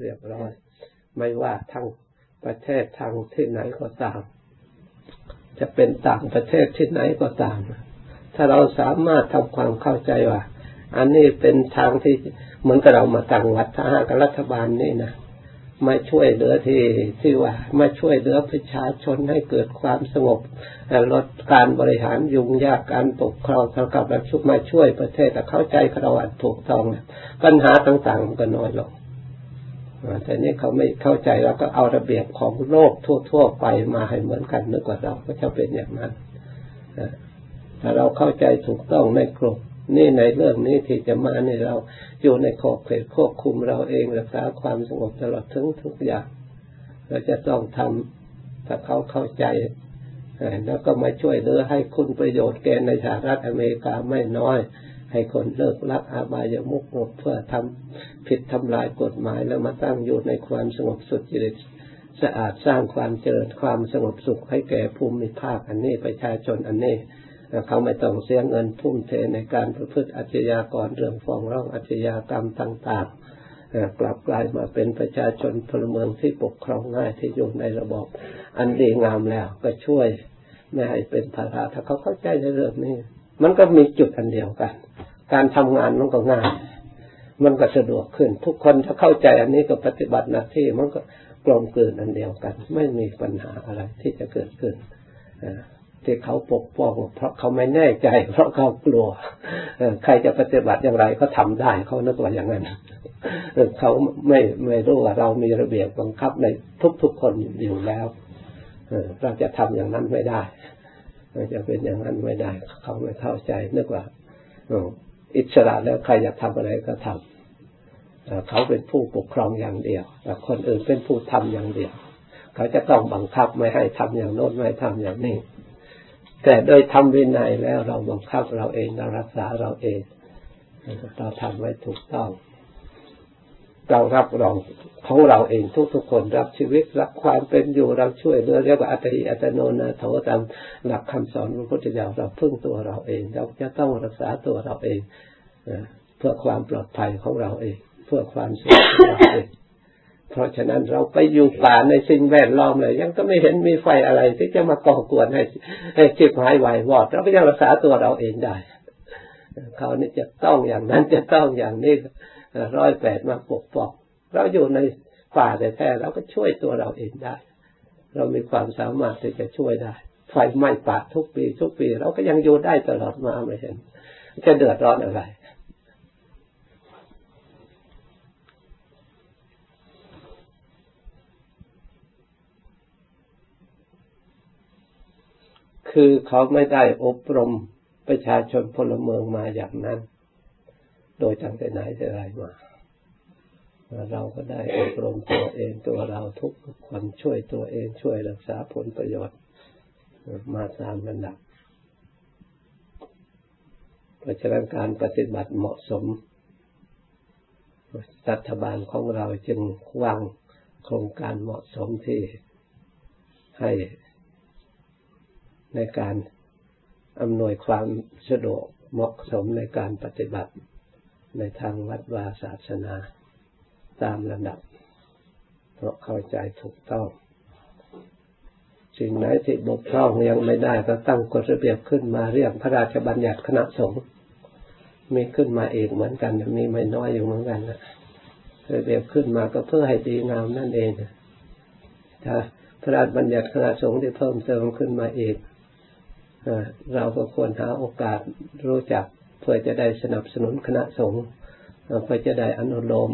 เรียบร้อย ไม่ว่าทั้งประเทศทางที่ไหนก็ตาม จะเป็นต่างประเทศที่ไหนก็ตาม ถ้าเราสามารถทำความเข้าใจว่า อันนี้เป็นทางที่เหมือนกับเรามาตั้งวัดถ้าหากรัฐบาลนี่นะมาช่วยเหลือที่ที่ว่ามาช่วยเหลือประชาชนให้เกิดความสงบลดการบริหารยุ่งยากการปกครองเท่ากับเราชุบมาช่วยประเทศแต่เข้าใจครวัตถูกต้องปัญหาต่างๆมันก็น้อยลง แต่นี่เขาไม่เข้าใจแล้วก็เอาระเบียบของโลกทั่ว ๆ ไปมาให้เหมือนกันนึกว่าเราก็จะเป็นอย่างนั้นถ้าเราเข้าใจถูกต้องในกลุ่มนี่ในเรื่องนี้ที่จะมาในเราอยู่ในขอบเขตควบคุมเราเองรักษาความสงบตลอดทั้งทุกอย่าง เราจะต้องทำถ้าเขาเข้าใจแล้วก็มาช่วยเหลือให้คุณประโยชน์แก่ในสหรัฐอเมริกาไม่น้อย ให้คนเลิกลักอาบายามุกหมดเพื่อทำผิดทำลายกฎหมายแล้วมาตั้งอยู่ในความสงบสุดจิตสะอาดสร้างความเจริญความสงบสุขให้แก่ภูมิภาคอันนี้ประชาชนอันนี้เขาไม่ต้องเสียเงินทุ่มเทในการประพฤติอาชญากรเรื่องฟ้องร้องอาชญากรรมต่างๆ กลับกลายมาเป็นประชาชนพลเมืองที่ปกครองง่ายที่อยู่ในระบบอันดีงามแล้วก็ช่วย ไม่ให้เป็นภาระถ้าเขาเข้าใจในเรื่องนี้ มันก็มีจุดอันเดียวกัน การทำงานมันก็ง่าย มันก็สะดวกขึ้น ทุกคนถ้าเข้าใจอันนี้ก็ปฏิบัติหน้าที่มันก็กลมกลืนอันเดียวกัน ไม่มีปัญหาอะไรที่จะเกิดขึ้นที่เขาปกป้องเพราะเขาไม่แน่ใจ เพราะเขากลัวใครจะปฏิบัติอย่างไรก็ทำได้เขานึกว่าอย่างนั้นเขาไม่ไม่รู้ว่าเรามีระเบียบบังคับในทุกๆคนอยู่แล้วเราจะทำอย่างนั้นไม่ได้จะเป็นอย่างนั้นไม่ได้ เขาไม่เข้าใจนึกว่า อิสระแล้วใครอยากทำอะไรก็ทำเขาเป็นผู้ปกครองอย่างเดียวแต่คนอื่นเป็นผู้ทำอย่างเดียว เขาจะต้องบังคับไม่ให้ทำอย่างโน้นไม่ทำอย่างนี้ แต่โดยทำวินัยแล้วเราบังคับเราเองเรารักษาเราเองเราทำไว้ถูกต้อง เรารับรองของเราเองทุกๆคนรับชีวิตรับความเป็นอยู่เราช่วยเหลือเรียกว่าอัตติอัตโนนาโถตามหลักคำสอนของพระพุทธเจ้าเราพึ่งตัวเราเอง เราจะต้องรักษาตัวเราเองเพื่อความปลอดภัยของเราเอง เพื่อความสุขของเราเองเพราะฉะนั้นเราไปอยู่ป่าในสิ่งแวดล้อมเลยยังก็ไม่เห็นมีไฟอะไร ที่จะมาก่อกวนให้ให้จิบหายวายวอดเราก็ยังรักษาตัวเราเองได้เขานี่จะต้องอย่างนั้นจะต้องอย่างนี้ ร้อยแปดมาปกป้องเราอยู่ในป่าแต่แท้เราก็ช่วยตัวเราเองได้ เรามีความสามารถที่จะช่วยได้ ไฟไหม้ป่าทุกปี ทุกปี เราก็ยังอยู่ได้ตลอดมาไม่เห็น จะเดือดร้อนอะไรคือเขาไม่ได้อบรมประชาชนพลเมืองมาอย่างนั้น โดยตั้งแต่ไหนแต่ไรมา เราก็ได้อบรมตัวเองตัวเราทุกคนช่วยตัวเองช่วยรักษาผลประโยชน์มาตามระดับ เพราะฉะนั้นการปฏิบัติเหมาะสม รัฐบาลของเราจึงวางโครงการเหมาะสมที่ให้ในการอำนวยความสะดวกเหมาะสมในการปฏิบัติ ในทางวัดวาศาสนาตามระดับ เพราะเข้าใจถูกต้อง สิ่งไหนที่บกพร่องยังไม่ได้ก็ตั้งกฎระเบียบขึ้นมาเรียกพระราชบัญญัติคณะสงฆ์มีขึ้นมาเองเหมือนกันมีไม่น้อยอยู่เหมือนกันนะระเบียบขึ้นมาก็เพื่อให้ดีงามนั่นเองถ้าพระราชบัญญัติคณะสงฆ์ที่เพิ่มเติมขึ้นมาเองเราก็ควรหาโอกาสรู้จัก เพื่อจะได้สนับสนุนคณะสงฆ์เพื่อจะได้อนุโลม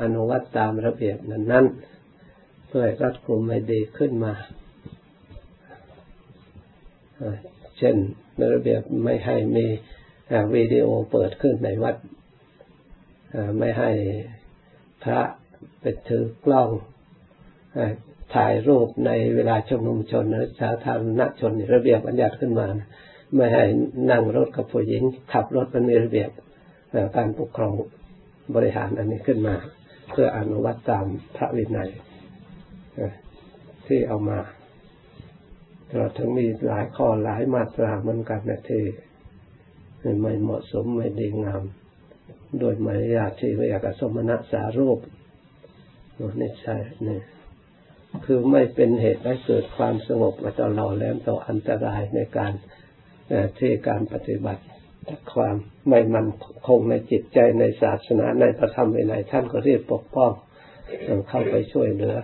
อนุวัตตามระเบียบนั้นนั้นเพื่อรัดกลุ่มให้ดีขึ้นมา เช่นระเบียบไม่ให้มีวิดีโอเปิดขึ้นในวัดไม่ให้พระไปถือกล้องถ่ายรูปในเวลาชุมนุมชนหรือสาธารณชนระเบียบบัญญัติขึ้นมา ไม่ให้นั่งรถกับผู้หญิง ขับรถมันมีระเบียบการปกครองบริหารอันนี้ขึ้นมา เพื่ออนุวัตตามพระวินัยที่เอามาเราทั้งมีหลายข้อหลายมาตราเหมือนกันนะที่ไม่เหมาะสมไม่ดีงาม โดยมารยาทที่เรียกสมณะสารูปนี่ใช่เนี่ยคือไม่เป็นเหตุให้เกิดความสงบมาตลอดแล้วต่ออันตรายในการ ที่การปฏิบัติความไม่มันคงในจิตใจในศาสนาในพระธรรมในท่านก็เรียกปกป้องเข้าไปช่วยเหลือ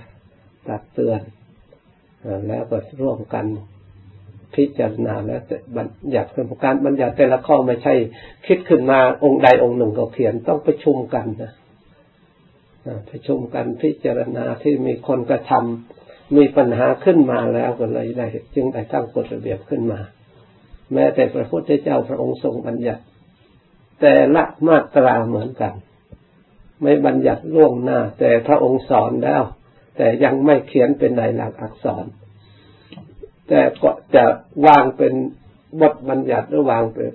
ตักเตือนแล้วก็ร่วมกันพิจารณาแล้วบัญญัติเป็นการบัญญัติแต่ละข้อไม่ใช่ คิดขึ้นมาองค์ใดองค์หนึ่งก็เขียนต้องประชุมกันนะประชุมกันพิจารณาที่มีคนกระทำมีปัญหาขึ้นมาแล้วก็เลยได้ จึงได้ตั้งกฎระเบียบขึ้นมา แม้แต่พระพุทธเจ้าพระองค์ทรงบัญญัติ แต่ละมาตราเหมือนกัน ไม่บัญญัติล่วงหน้า แต่พระองค์สอนแล้ว แต่ยังไม่เขียนเป็นในหลักอักษร แต่ก็จะวางเป็นบทบัญญัติหรือวางเป็น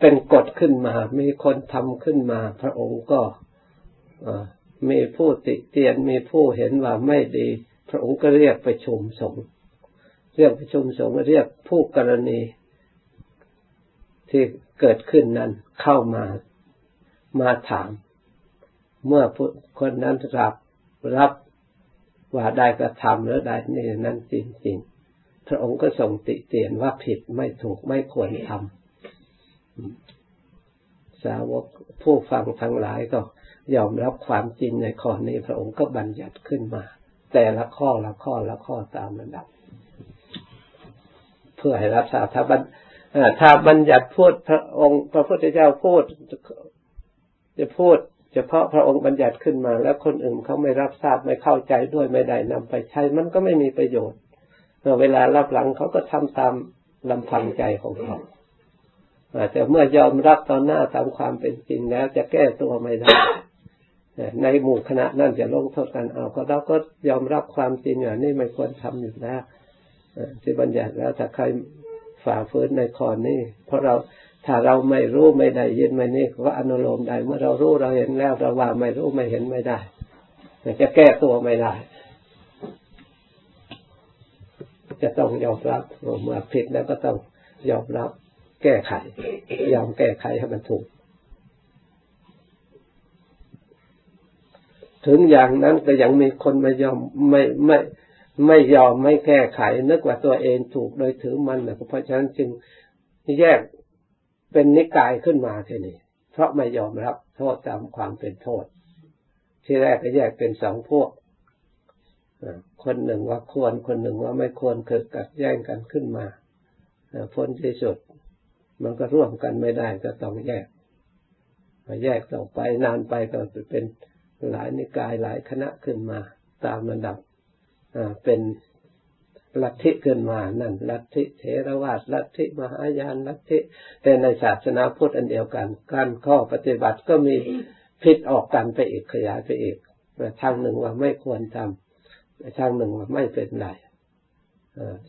เป็นกฎขึ้นมา มีคนทำขึ้นมา พระองค์ก็มีผู้ติเตียนมีผู้เห็นว่าไม่ดี พระองค์ก็เรียกประชุมสงฆ์ เรียกประชุมสงฆ์เรียกผู้กรณีที่เกิดขึ้นนั้นเข้ามามาถาม เมื่อคนนั้นรับรับว่าได้กระทำหรือได้นี่นั้นจริงๆพระองค์ก็ทรงติเตียนว่าผิดไม่ถูกไม่ควรทำสาวกผู้ฟังทั้งหลายก็ยอมรับความจริงในข้อนี้พระองค์ก็บัญญัติขึ้นมา แต่ละข้อละข้อละข้อตามระดับ เพื่อให้รักษาถ้าบัญถ้าบัญญัติพูดพระองค์พระพุทธเจ้าพูดจะพูด เฉพาะพระองค์บัญญัติขึ้นมา แล้วคนอื่นเขาไม่รับทราบไม่เข้าใจด้วยไม่ได้นำไปใช้มันก็ไม่มีประโยชน์เวลารับหลังเขาก็ทำตามลำพังใจของเขาแต่เมื่อยอมรับตอนหน้าตามความเป็นจริงแล้ว จะแก้ตัวไม่ได้ในหมู่คณะนั่นจะลงโทษกันเอาก็เราก็ยอมรับความจริงอย่างนี้ไม่ควรทำอยู่แล้ว ที่บัญญัติแล้วถ้าใครฝ่าฝืนในข้อนี้เพราะเราถ้าเราไม่รู้ไม่ได้ยินไม่นี่ก็อนุโลมได้เมื่อเรารู้เราเห็นแล้วเราว่าไม่รู้ไม่เห็นไม่ได้จะแก้ตัวไม่ได้ จะต้องยอมรับเมื่อผิดแล้วก็ต้องยอมรับ แก้ไข ยอมแก้ไขให้มันถูก ถึงอย่างนั้นก็ยังมีคนไม่ยอมไม่ไม่ไม่ ไม่ยอมไม่แก้ไขนึกว่าตัวเองถูกโดยถือมันนะเพราะฉะนั้นจึงแยกเป็นนิกายขึ้นมาทีนี้เพราะไม่ยอมรับโทษตามความเป็นโทษ ที่แรกก็แยกเป็นสองพวกคนหนึ่งว่าควรคนหนึ่งว่าไม่ควรเกิดกัดแย่งกันขึ้นมาพ้นที่สุด มันก็ร่วมกันไม่ได้ก็ต้องแยกมาแยกต่อไปนานไปก็เป็นหลายนิกายหลายคณะขึ้นมา ตามระดับ เป็นลัทธิขึ้นมานั่นลัทธิเทรวาสลัทธิมหายานลัทธิแต่ในศาสนาพุทธอันเดียวกัน การข้อปฏิบัติก็มีผิดออกกันไปอีกขยายไปอีกทางหนึ่งว่าไม่ควรทำทางหนึ่งว่าไม่เป็นไร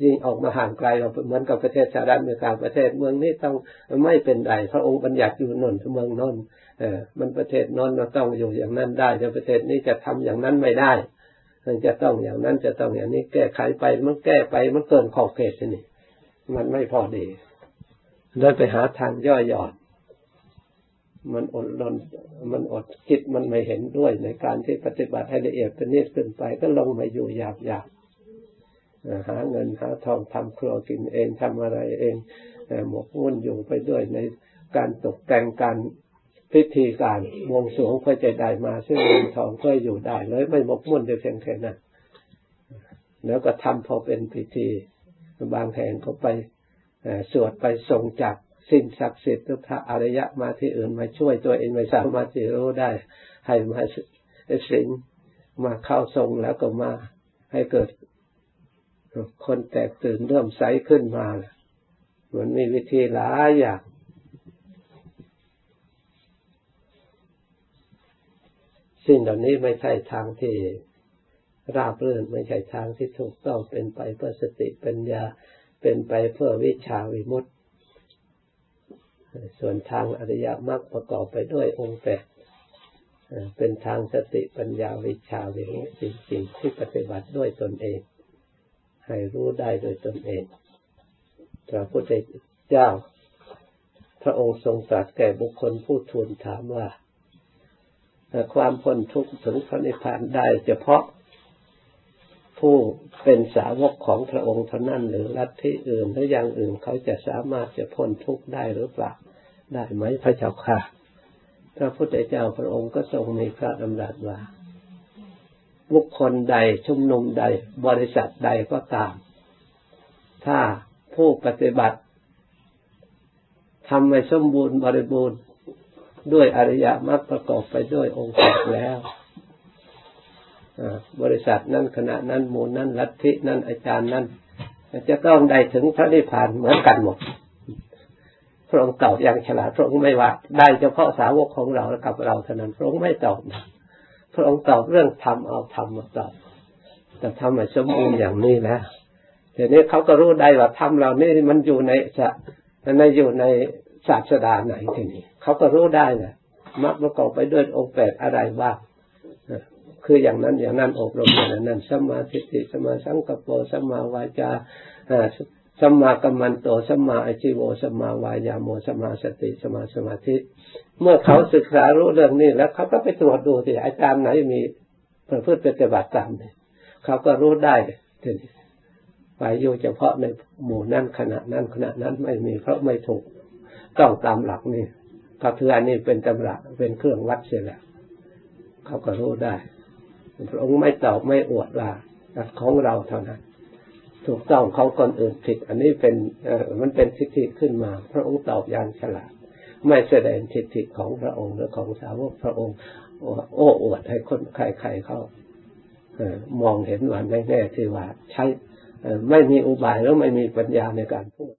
ยิ่งออกมาห่างไกลเราเหมือนกับประเทศสหรัฐอเมริกาประเทศเมืองนี้ต้องไม่เป็นไรพระองค์บัญญัติอยู่นนเมืองนนเออมันประเทศนนเราต้องอยู่อย่างนั้นได้แต่ประเทศนี้จะทำอย่างนั้นไม่ได้ มันจะต้องอย่างนั้นจะต้องอย่างนี้แก้ไขไปมันแก้ไปมันเกินขอบเขตนี่มันไม่พอดีเลยไปหาทางย่อยหย่อนมันอดลนมันอดคิดมันไม่เห็นด้วยในการที่ปฏิบัติให้ละเอียดเป็นนิดขึ้นไปก็ลงมาอยู่หยาบหยาบหาเงินหาทองทำครัวกินเองทำอะไรเองหมกมุ่นอยู่ไปด้วยในการตกแต่งการ พิธีการวงสวงเพื่อจะได้มาซึ่งเงินทองเพื่ออยู่ได้เลยไม่หมกมุ่นเพียงแค่นั้นแล้วก็ทำพอเป็นพิธีบางแห่งก็ไปสวดไปส่งจากสิ่งศักดิ์สิทธิ์หรือพระอริยะมาที่อื่นมาช่วยตัวเองไม่สามารถจะรู้ได้ ให้มาสิ่งมาเข้าทรงแล้วก็มาให้เกิด คนแตกตื่นเริ่มใสขึ้นมาเหมือนมีวิธีหลายอย่าง สิ่งเหล่านี้ไม่ใช่ทางที่ราบรื่นไม่ใช่ทางที่ถูกต้องเป็นไปเพื่อสติปัญญาเป็นไปเพื่อวิชาวิมุตติ ส่วนทางอริยมรรคประกอบไปด้วยองค์แปดเป็นทางสติปัญญาวิชาวิมุตติจริงที่ปฏิบัติด้วยตนเอง ให้รู้ได้โดยตนเองพระพุทธเจ้า พระองค์ทรงตรัสแก่บุคคลผู้ทูลถามว่า ความพ้นทุกข์ถึงพระนิพพานได้เฉพาะผู้เป็นสาวกของพระองค์เท่านั้นหรือลัทธิอื่นหรืออย่างอื่นเขาจะสามารถจะพ้นทุกข์ได้หรือเปล่าได้ไหมพระเจ้าค่ะ พระพุทธเจ้าพระองค์ก็ทรงมีพระดำรัสว่าบุคคลใดชุมนุมใด บริษัทใดก็ตาม ถ้าผู้ปฏิบัติทำให้สมบูรณ์บริบูรณ์ ด้วยอริยมรรคประกอบไปด้วยองค์แปดแล้วบริษัทนั้นขณะนั้นหมู่นั้นลัทธินั้นอาจารย์นั้นจะต้องได้ถึงพระนิพพานเหมือนกันหมดพระองค์ตอบอย่างฉลาดพระองค์ไม่ว่าได้เฉพาะสาวกของเราและกับเราเท่านั้นพระองค์ไม่ตอบพระองค์ตอบเรื่องธรรมเอาธรรมมาตอบแต่ทำให้สมบูรณ์อย่างนี้นะทีนี้เขาก็รู้ได้ว่าธรรมเรานี่มันอยู่ในจะในอยู่ใน ศาสดาไหนทีนี้เขาก็รู้ได้นะมักประกอบไปด้วยองค์แปดอะไรบ้างคืออย่างนั้นอย่างนั้นอบรมอย่างนั้นสมาธิิสมาสังกปรสมาวาจาสัมมากัมมันโตสัมมาอาชิโวสัมมาวายาโมสัมมาสติสัมมาสมาธิ เมื่อเขาศึกษารู้เรื่องนี้แล้วเขาก็ไปตรวจดูที่อาจารย์ไหนมีประพฤติปฏิบัติตามเนี่ยเขาก็รู้ได้ทีนี้ไปอยู่เฉพาะในหมู่นั้นขณะนั้นขณะนั้นไม่มีเพราะไม่ถูก ต้องตามหลักนี่ก็คืออันนี้เป็นตำราเป็นเครื่องวัดเสียแล้วเขาก็รู้ได้พระองค์ไม่ตอบไม่อวดว่าของเราเท่านั้น ถูกต้องเของคนอื่นผิด อันนี้เป็นมันเป็นทิฏฐิขึ้นมา พระองค์ตอบอย่างฉลาด ไม่แสดงทิฏฐิของพระองค์หรือของสาวกพระองค์โอ้อวดให้คนใครๆเขามองเห็นว่าแน่ๆที่ว่าใช้ไม่มีอุบายแล้วไม่มีปัญญาในการพูด